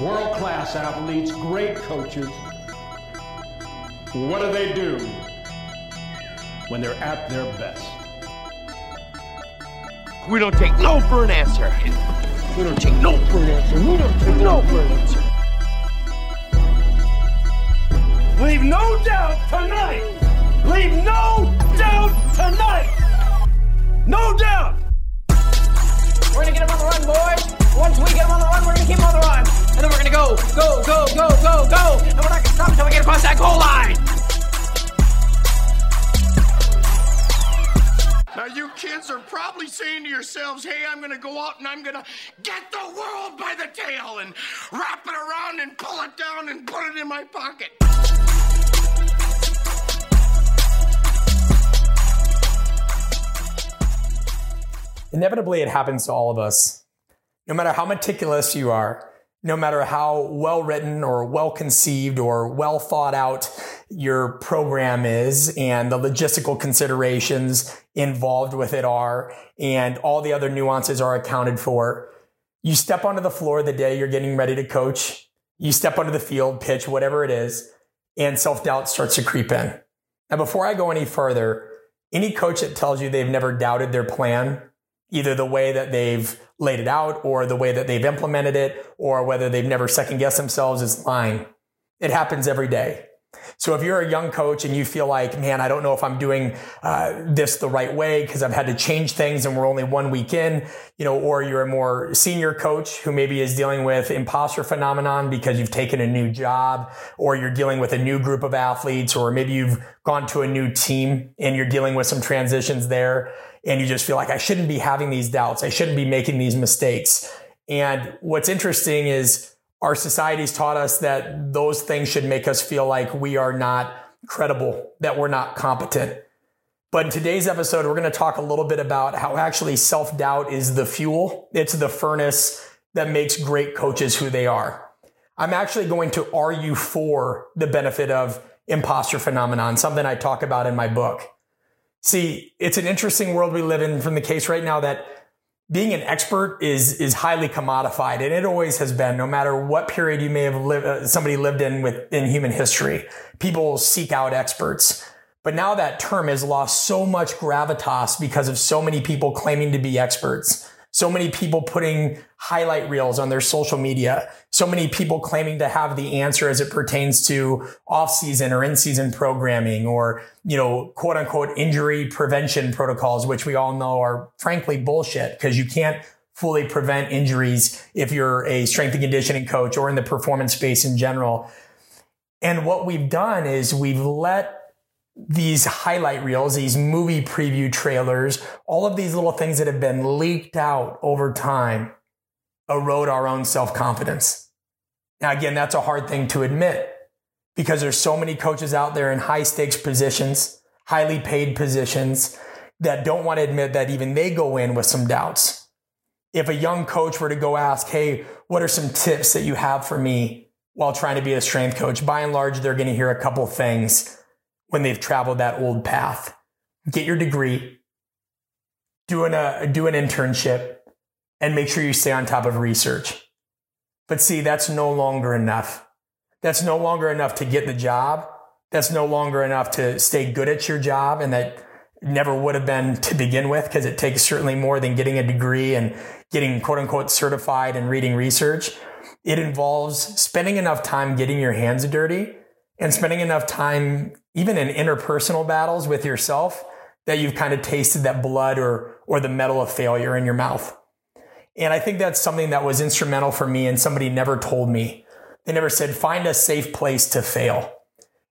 world class athletes, great coaches. What do they do when they're at their best? We don't take no for an answer. We don't take no for an answer. We don't take no for an answer. Leave no doubt tonight. Leave no doubt tonight. No doubt. We're gonna get him on the run, boys. Once we get him on the run, we're gonna keep him on the run. And then we're gonna go, go, go, go, go, go. And we're not gonna stop until we get across that goal line. Now, you kids are probably saying to yourselves, hey, I'm going to go out and I'm going to get the world by the tail and wrap it around and pull it down and put it in my pocket. Inevitably, it happens to all of us. No matter how meticulous you are, no matter how well written or well conceived or well thought out your program is and the logistical considerations involved with it are and all the other nuances are accounted for. You step onto the floor the day you're getting ready to coach, you step onto the field, pitch, whatever it is, and self doubt starts to creep in. Now, before I go any further, any coach that tells you they've never doubted their plan either the way that they've laid it out or the way that they've implemented it or whether they've never second guessed themselves is lying. It happens every day. So if you're a young coach and you feel like, man, I don't know if I'm doing uh, this the right way because I've had to change things and we're only one week in, you know, or you're a more senior coach who maybe is dealing with imposter phenomenon because you've taken a new job or you're dealing with a new group of athletes or maybe you've gone to a new team and you're dealing with some transitions there and you just feel like I shouldn't be having these doubts. I shouldn't be making these mistakes. And what's interesting is our society's taught us that those things should make us feel like we are not credible, that we're not competent. But in today's episode, we're going to talk a little bit about how actually self doubt is the fuel. It's the furnace that makes great coaches who they are. I'm actually going to argue for the benefit of imposter phenomenon, something I talk about in my book. See, it's an interesting world we live in from the case right now that being an expert is is highly commodified and it always has been no matter what period you may have lived uh, somebody lived in within human history. People seek out experts. But now that term has lost so much gravitas because of so many people claiming to be experts so many people putting highlight reels on their social media. So many people claiming to have the answer as it pertains to off season or in season programming or, you know, quote unquote injury prevention protocols, which we all know are frankly bullshit because you can't fully prevent injuries if you're a strength and conditioning coach or in the performance space in general. And what we've done is we've let these highlight reels, these movie preview trailers, all of these little things that have been leaked out over time erode our own self confidence. Now, again, that's a hard thing to admit because there's so many coaches out there in high stakes positions, highly paid positions that don't want to admit that even they go in with some doubts. If a young coach were to go ask, Hey, what are some tips that you have for me while trying to be a strength coach? By and large, they're going to hear a couple things when they've traveled that old path. Get your degree, do an, uh, do an internship, and make sure you stay on top of research. But see, that's no longer enough. That's no longer enough to get the job. That's no longer enough to stay good at your job. And that never would have been to begin with because it takes certainly more than getting a degree and getting quote unquote certified and reading research. It involves spending enough time getting your hands dirty and spending enough time, even in interpersonal battles with yourself, that you've kind of tasted that blood or, or the metal of failure in your mouth. And I think that's something that was instrumental for me and somebody never told me. They never said, find a safe place to fail.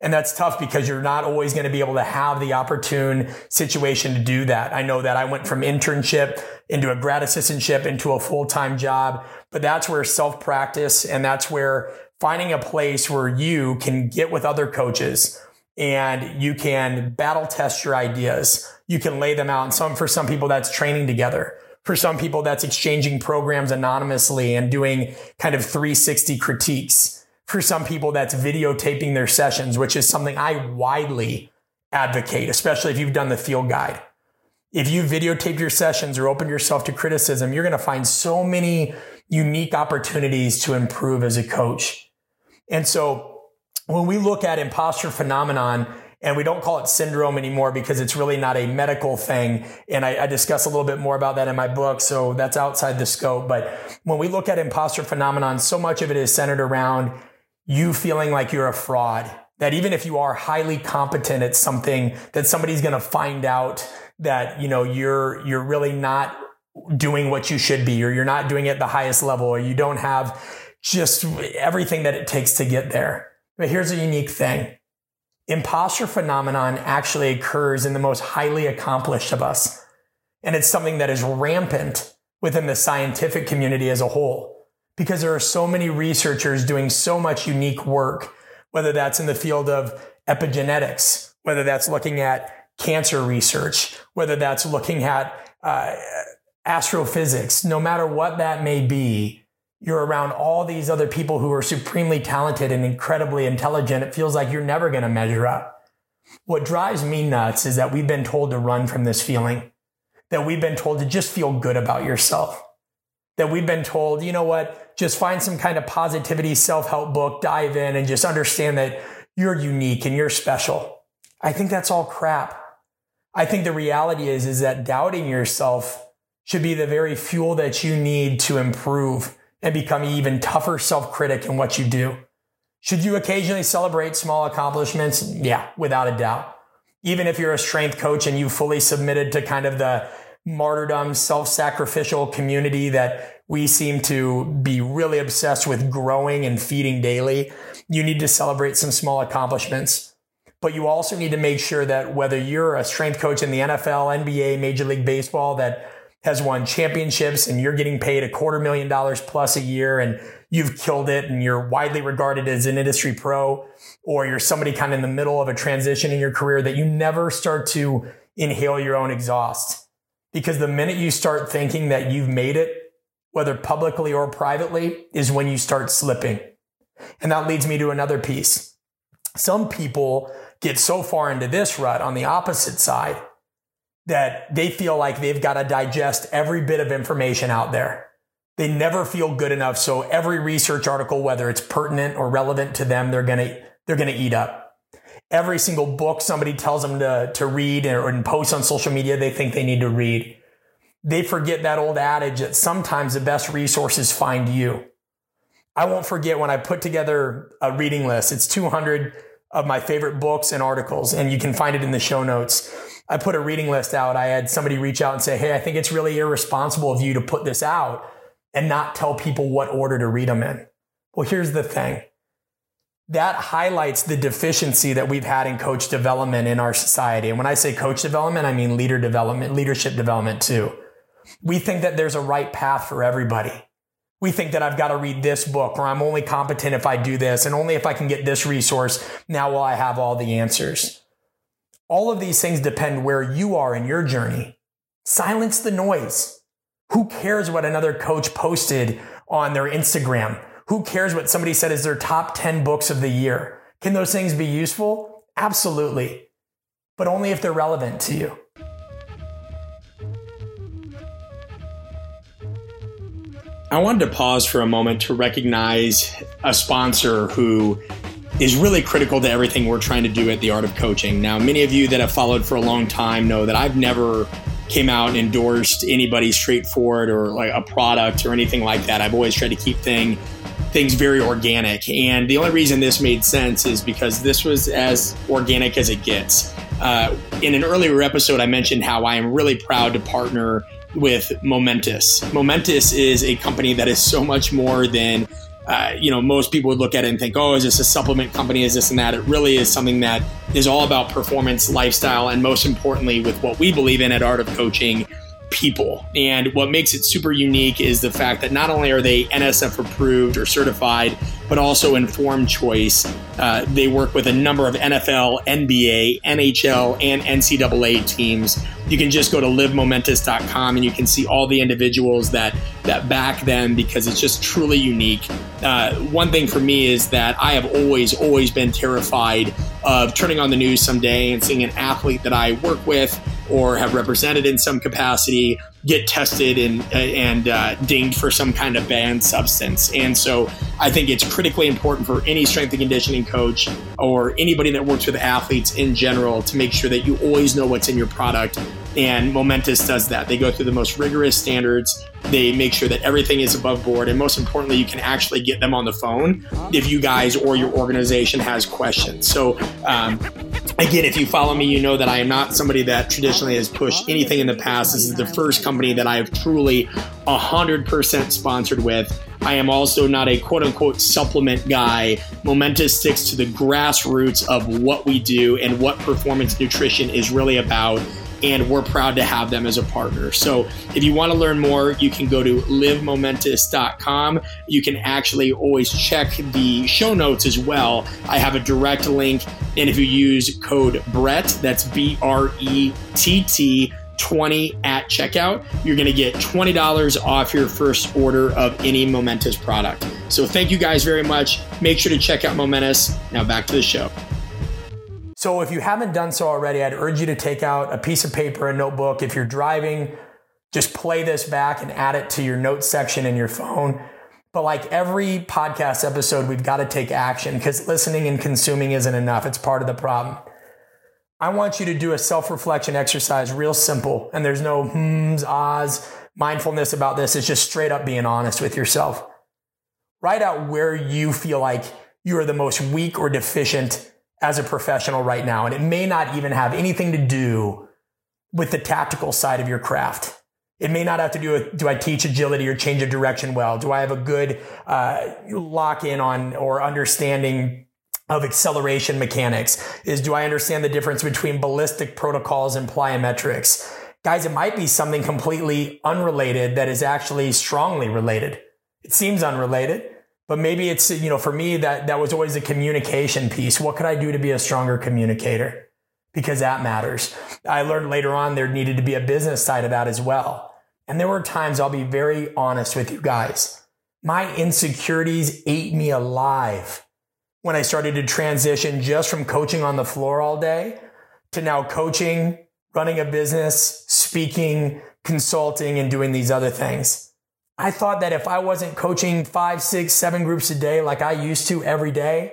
And that's tough because you're not always going to be able to have the opportune situation to do that. I know that I went from internship into a grad assistantship into a full-time job, but that's where self practice and that's where finding a place where you can get with other coaches and you can battle test your ideas. You can lay them out. And some, for some people, that's training together. For some people, that's exchanging programs anonymously and doing kind of 360 critiques. For some people, that's videotaping their sessions, which is something I widely advocate, especially if you've done the field guide. If you videotaped your sessions or opened yourself to criticism, you're going to find so many unique opportunities to improve as a coach. And so when we look at imposter phenomenon, and we don't call it syndrome anymore because it's really not a medical thing. And I, I, discuss a little bit more about that in my book. So that's outside the scope. But when we look at imposter phenomenon, so much of it is centered around you feeling like you're a fraud. That even if you are highly competent at something, that somebody's going to find out that, you know, you're, you're really not doing what you should be, or you're not doing it at the highest level, or you don't have just everything that it takes to get there. But here's a unique thing. Imposter phenomenon actually occurs in the most highly accomplished of us. And it's something that is rampant within the scientific community as a whole because there are so many researchers doing so much unique work, whether that's in the field of epigenetics, whether that's looking at cancer research, whether that's looking at uh, astrophysics, no matter what that may be, you're around all these other people who are supremely talented and incredibly intelligent, it feels like you're never going to measure up. What drives me nuts is that we've been told to run from this feeling, that we've been told to just feel good about yourself, that we've been told, you know what, just find some kind of positivity self help book, dive in, and just understand that you're unique and you're special. I think that's all crap. I think the reality is, is that doubting yourself should be the very fuel that you need to improve and become an even tougher self critic in what you do. Should you occasionally celebrate small accomplishments? Yeah, without a doubt. Even if you're a strength coach and you fully submitted to kind of the martyrdom, self sacrificial community that we seem to be really obsessed with growing and feeding daily, you need to celebrate some small accomplishments. But you also need to make sure that whether you're a strength coach in the NFL, NBA, Major League Baseball, that has won championships and you're getting paid a quarter million dollars plus a year and you've killed it and you're widely regarded as an industry pro or you're somebody kind of in the middle of a transition in your career that you never start to inhale your own exhaust. Because the minute you start thinking that you've made it, whether publicly or privately, is when you start slipping. And that leads me to another piece. Some people get so far into this rut on the opposite side that they feel like they've got to digest every bit of information out there. They never feel good enough. So every research article, whether it's pertinent or relevant to them, they're going to, they're going to eat up. Every single book somebody tells them to, to read or and post on social media, they think they need to read. They forget that old adage that sometimes the best resources find you. I won't forget when I put together a reading list. It's 200 of my favorite books and articles, and you can find it in the show notes. I put a reading list out. I had somebody reach out and say, Hey, I think it's really irresponsible of you to put this out and not tell people what order to read them in. Well, here's the thing. That highlights the deficiency that we've had in coach development in our society. And when I say coach development, I mean leader development, leadership development too. We think that there's a right path for everybody. We think that I've got to read this book or I'm only competent if I do this and only if I can get this resource. Now will I have all the answers? All of these things depend where you are in your journey. Silence the noise. Who cares what another coach posted on their Instagram? Who cares what somebody said is their top 10 books of the year? Can those things be useful? Absolutely. But only if they're relevant to you. I wanted to pause for a moment to recognize a sponsor who is really critical to everything we're trying to do at the art of coaching. Now, many of you that have followed for a long time know that I've never came out and endorsed anybody straightforward or like a product or anything like that. I've always tried to keep thing things very organic. And the only reason this made sense is because this was as organic as it gets. Uh, in an earlier episode, I mentioned how I am really proud to partner with Momentous. Momentous is a company that is so much more than uh, you know, most people would look at it and think, oh, is this a supplement company? Is this and that? It really is something that is all about performance, lifestyle, and most importantly, with what we believe in at Art of Coaching, people. And what makes it super unique is the fact that not only are they NSF approved or certified, but also informed choice. Uh, they work with a number of NFL, NBA, NHL, and NCAA teams. You can just go to livemomentous.com and you can see all the individuals that that back them because it's just truly unique. Uh, one thing for me is that I have always, always been terrified of turning on the news someday and seeing an athlete that I work with or have represented in some capacity get tested and and uh, dinged for some kind of banned substance. And so I think it's critically important for any strength and conditioning coach or anybody that works with athletes in general to make sure that you always know what's in your product. And Momentous does that. They go through the most rigorous standards. They make sure that everything is above board. And most importantly, you can actually get them on the phone if you guys or your organization has questions. So, um, again, if you follow me, you know that I am not somebody that traditionally has pushed anything in the past. This is the first company that I have truly 100% sponsored with. I am also not a quote unquote supplement guy. Momentous sticks to the grassroots of what we do and what performance nutrition is really about and we're proud to have them as a partner. So if you want to learn more, you can go to livemomentous.com. You can actually always check the show notes as well. I have a direct link, and if you use code BRETT, that's B R E T T. 20 at checkout, you're going to get $20 off your first order of any Momentous product. So, thank you guys very much. Make sure to check out Momentous. Now, back to the show. So if you haven't done so already, I'd urge you to take out a piece of paper, a notebook. If you're driving, just play this back and add it to your notes section in your phone. But like every podcast episode, we've got to take action because listening and consuming isn't enough. It's part of the problem. I want you to do a self reflection exercise, real simple. And there's no hmms, ahs, mindfulness about this. It's just straight up being honest with yourself. Write out where you feel like you are the most weak or deficient as a professional right now. And it may not even have anything to do with the tactical side of your craft. It may not have to do with do I teach agility or change of direction well? Do I have a good uh, lock in on or understanding of acceleration mechanics? Is do I understand the difference between ballistic protocols and plyometrics? Guys, it might be something completely unrelated that is actually strongly related. It seems unrelated, but maybe it's, you know, for me, that, that was always a communication piece. What could I do to be a stronger communicator? Because that matters. I learned later on there needed to be a business side of that as well. And there were times I'll be very honest with you guys. My insecurities ate me alive when I started to transition just from coaching on the floor all day to now coaching, running a business, speaking, consulting, and doing these other things. I thought that if I wasn't coaching five, six, seven groups a day like I used to every day,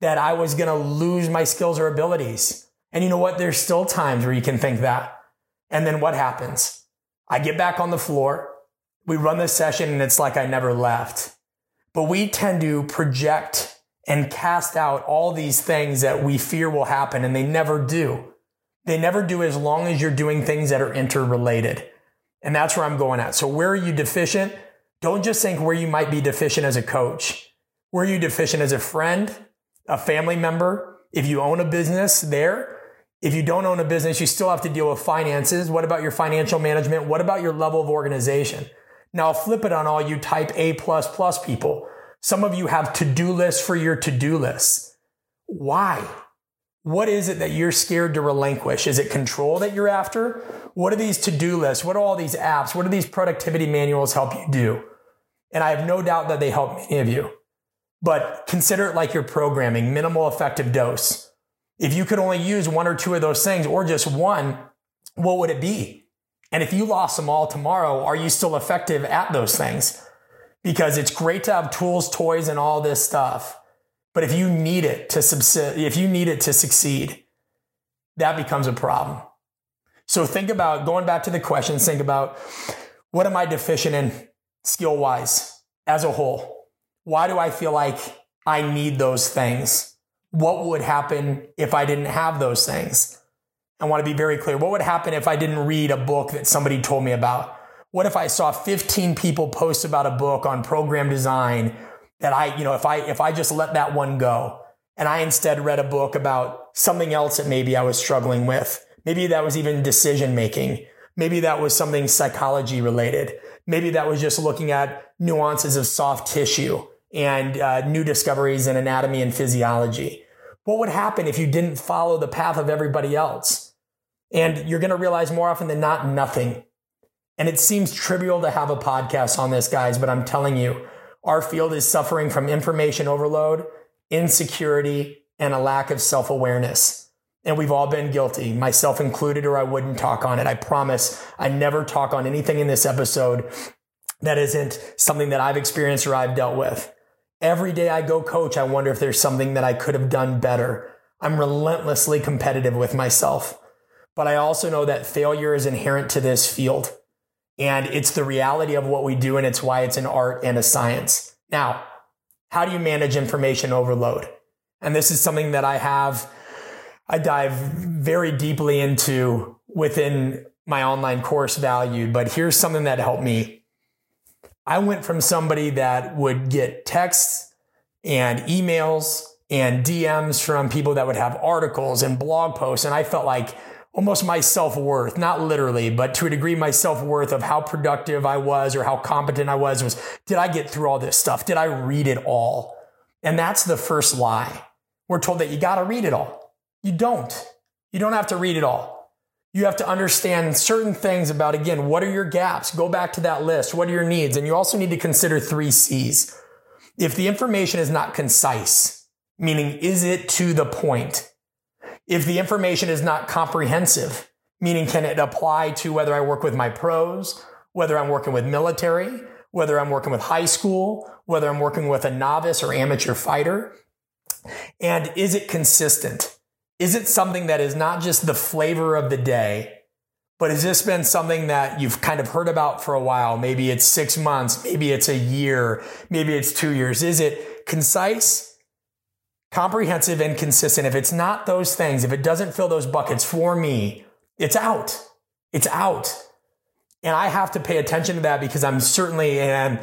that I was going to lose my skills or abilities. And you know what? There's still times where you can think that. And then what happens? I get back on the floor. We run the session and it's like I never left. But we tend to project and cast out all these things that we fear will happen and they never do. They never do as long as you're doing things that are interrelated. And that's where I'm going at. So where are you deficient? Don't just think where you might be deficient as a coach. Where are you deficient as a friend, a family member? If you own a business there, if you don't own a business, you still have to deal with finances. What about your financial management? What about your level of organization? Now I'll flip it on all you type A plus plus people. Some of you have to-do lists for your to-do lists. Why? What is it that you're scared to relinquish? Is it control that you're after? What are these to do lists? What are all these apps? What do these productivity manuals help you do? And I have no doubt that they help many of you. But consider it like you're programming, minimal effective dose. If you could only use one or two of those things or just one, what would it be? And if you lost them all tomorrow, are you still effective at those things? Because it's great to have tools, toys, and all this stuff. But if you need it to subsist, if you need it to succeed, that becomes a problem. So think about going back to the questions, think about what am I deficient in skill wise as a whole? Why do I feel like I need those things? What would happen if I didn't have those things? I want to be very clear. What would happen if I didn't read a book that somebody told me about? What if I saw 15 people post about a book on program design that I, you know, if I, if I just let that one go and I instead read a book about something else that maybe I was struggling with, maybe that was even decision making. Maybe that was something psychology related. Maybe that was just looking at nuances of soft tissue and uh, new discoveries in anatomy and physiology. What would happen if you didn't follow the path of everybody else? And you're going to realize more often than not, nothing. And it seems trivial to have a podcast on this, guys, but I'm telling you, our field is suffering from information overload, insecurity, and a lack of self awareness. And we've all been guilty, myself included, or I wouldn't talk on it. I promise I never talk on anything in this episode that isn't something that I've experienced or I've dealt with. Every day I go coach, I wonder if there's something that I could have done better. I'm relentlessly competitive with myself. But I also know that failure is inherent to this field. And it's the reality of what we do, and it's why it's an art and a science. Now, how do you manage information overload? And this is something that I have, I dive very deeply into within my online course valued. But here's something that helped me. I went from somebody that would get texts and emails and DMs from people that would have articles and blog posts. And I felt like almost my self worth, not literally, but to a degree, my self worth of how productive I was or how competent I was was, did I get through all this stuff? Did I read it all? And that's the first lie. We're told that you got to read it all. You don't. You don't have to read it all. You have to understand certain things about, again, what are your gaps? Go back to that list. What are your needs? And you also need to consider three C's. If the information is not concise, meaning is it to the point? If the information is not comprehensive, meaning can it apply to whether I work with my pros, whether I'm working with military, whether I'm working with high school, whether I'm working with a novice or amateur fighter? And is it consistent? Is it something that is not just the flavor of the day, but has this been something that you've kind of heard about for a while? Maybe it's six months, maybe it's a year, maybe it's two years. Is it concise? Comprehensive and consistent. If it's not those things, if it doesn't fill those buckets for me, it's out. It's out. And I have to pay attention to that because I'm certainly and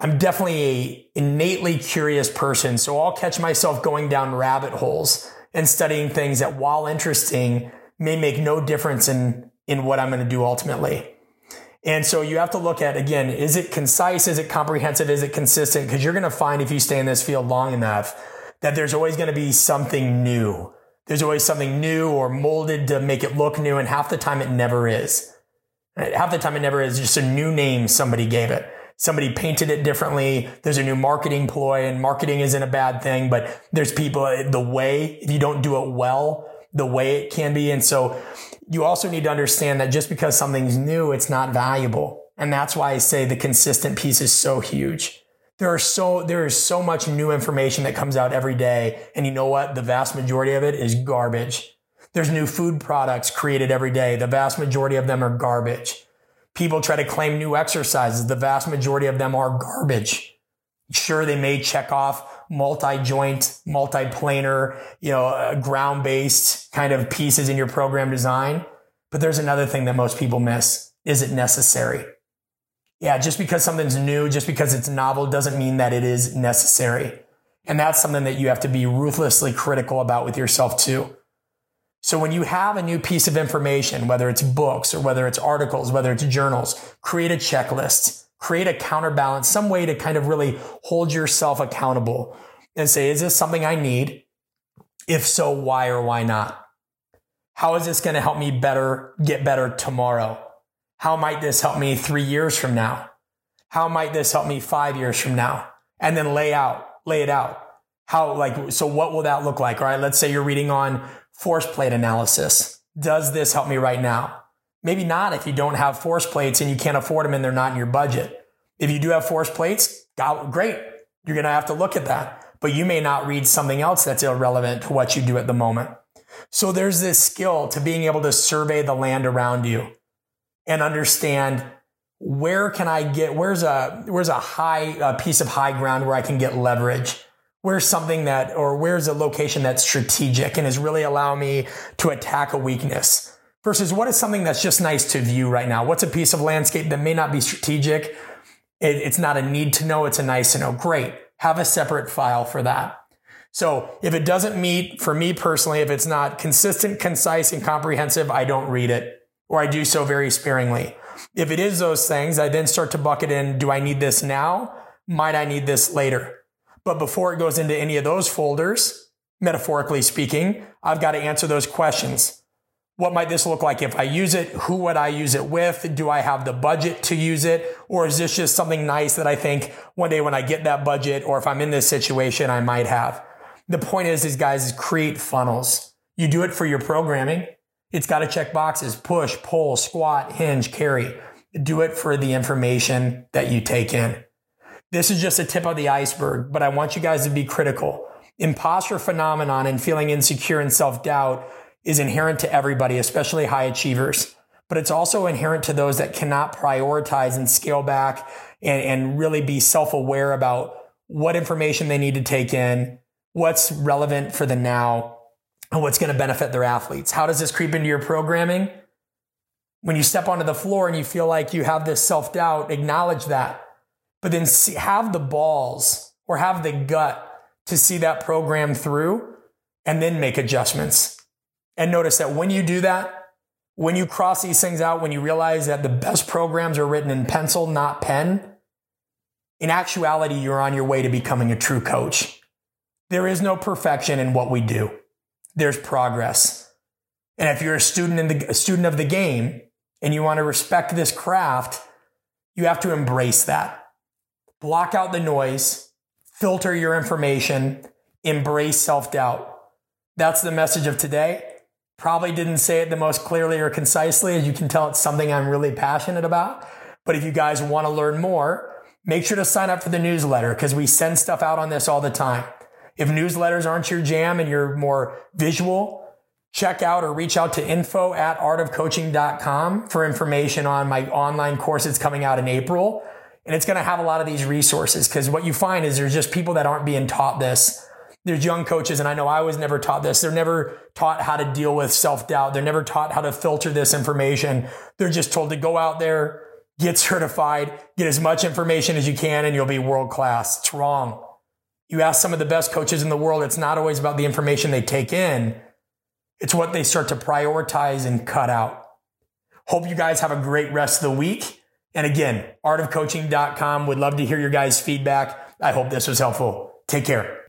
I'm definitely a innately curious person. So I'll catch myself going down rabbit holes and studying things that while interesting may make no difference in in what I'm going to do ultimately. And so you have to look at again, is it concise? Is it comprehensive? Is it consistent? Because you're going to find if you stay in this field long enough that there's always going to be something new. There's always something new or molded to make it look new. And half the time it never is. Half the time it never is just a new name somebody gave it. Somebody painted it differently. There's a new marketing ploy and marketing isn't a bad thing, but there's people, the way, if you don't do it well, the way it can be. And so you also need to understand that just because something's new, it's not valuable. And that's why I say the consistent piece is so huge there are so there is so much new information that comes out every day and you know what? The vast majority of it is garbage. There's new food products created every day. The vast majority of them are garbage. People try to claim new exercises. The vast majority of them are garbage. Sure they may check off multi-joint multi-planar you know uh, ground-based kind of pieces in your program design but there's another thing that most people miss. Is it necessary yeah, just because something's new, just because it's novel doesn't mean that it is necessary. And that's something that you have to be ruthlessly critical about with yourself too. So when you have a new piece of information, whether it's books or whether it's articles, whether it's journals, create a checklist, create a counterbalance, some way to kind of really hold yourself accountable and say, is this something I need? If so, why or why not? How is this going to help me better, get better tomorrow? How might this help me three years from now? How might this help me five years from now? And then lay out, lay it out. How, like, so what will that look like? All right. Let's say you're reading on force plate analysis. Does this help me right now? Maybe not if you don't have force plates and you can't afford them and they're not in your budget. If you do have force plates, great. You're going to have to look at that, but you may not read something else that's irrelevant to what you do at the moment. So there's this skill to being able to survey the land around you and understand where can I get, where's a, where's a high a piece of high ground where I can get leverage? Where's something that, or where's a location that's strategic and is really allowing me to attack a weakness versus what is something that's just nice to view right now? What's a piece of landscape that may not be strategic? It, it's not a need to know. It's a nice to know. Great. Have a separate file for that. So if it doesn't meet for me personally, if it's not consistent, concise and comprehensive, I don't read it or I do so very sparingly. If it is those things, I then start to bucket in, do I need this now? Might I need this later? But before it goes into any of those folders, metaphorically speaking, I've got to answer those questions. What might this look like if I use it? Who would I use it with? Do I have the budget to use it? Or is this just something nice that I think one day when I get that budget or if I'm in this situation, I might have? The point is, these guys, is create funnels You do it for your programming. It's got to check boxes, push, pull, squat, hinge, carry. Do it for the information that you take in. This is just a tip of the iceberg, but I want you guys to be critical. Imposter phenomenon and feeling insecure and self doubt is inherent to everybody, especially high achievers, but it's also inherent to those that cannot prioritize and scale back and, and really be self aware about what information they need to take in, what's relevant for the now, and what's going to benefit their athletes. How does this creep into your programming? When you step onto the floor and you feel like you have this self doubt, acknowledge that, but then see, have the balls or have the gut to see that program through and then make adjustments. And notice that when you do that, when you cross these things out, when you realize that the best programs are written in pencil, not pen, in actuality, you're on your way to becoming a true coach. There is no perfection in what we do there's progress. And if you're a student in the a student of the game and you want to respect this craft, you have to embrace that. Block out the noise, filter your information, embrace self-doubt. That's the message of today. Probably didn't say it the most clearly or concisely. As you can tell, it's something I'm really passionate about. But if you guys want to learn more, make sure to sign up for the newsletter because we send stuff out on this all the time. If newsletters aren't your jam and you're more visual, check out or reach out to info at artofcoaching.com for information on my online course that's coming out in April. And it's going to have a lot of these resources because what you find is there's just people that aren't being taught this. There's young coaches, and I know I was never taught this. They're never taught how to deal with self doubt. They're never taught how to filter this information. They're just told to go out there, get certified, get as much information as you can, and you'll be world class. It's wrong. You ask some of the best coaches in the world, it's not always about the information they take in. It's what they start to prioritize and cut out. Hope you guys have a great rest of the week. And again, artofcoaching.com would love to hear your guys' feedback. I hope this was helpful. Take care.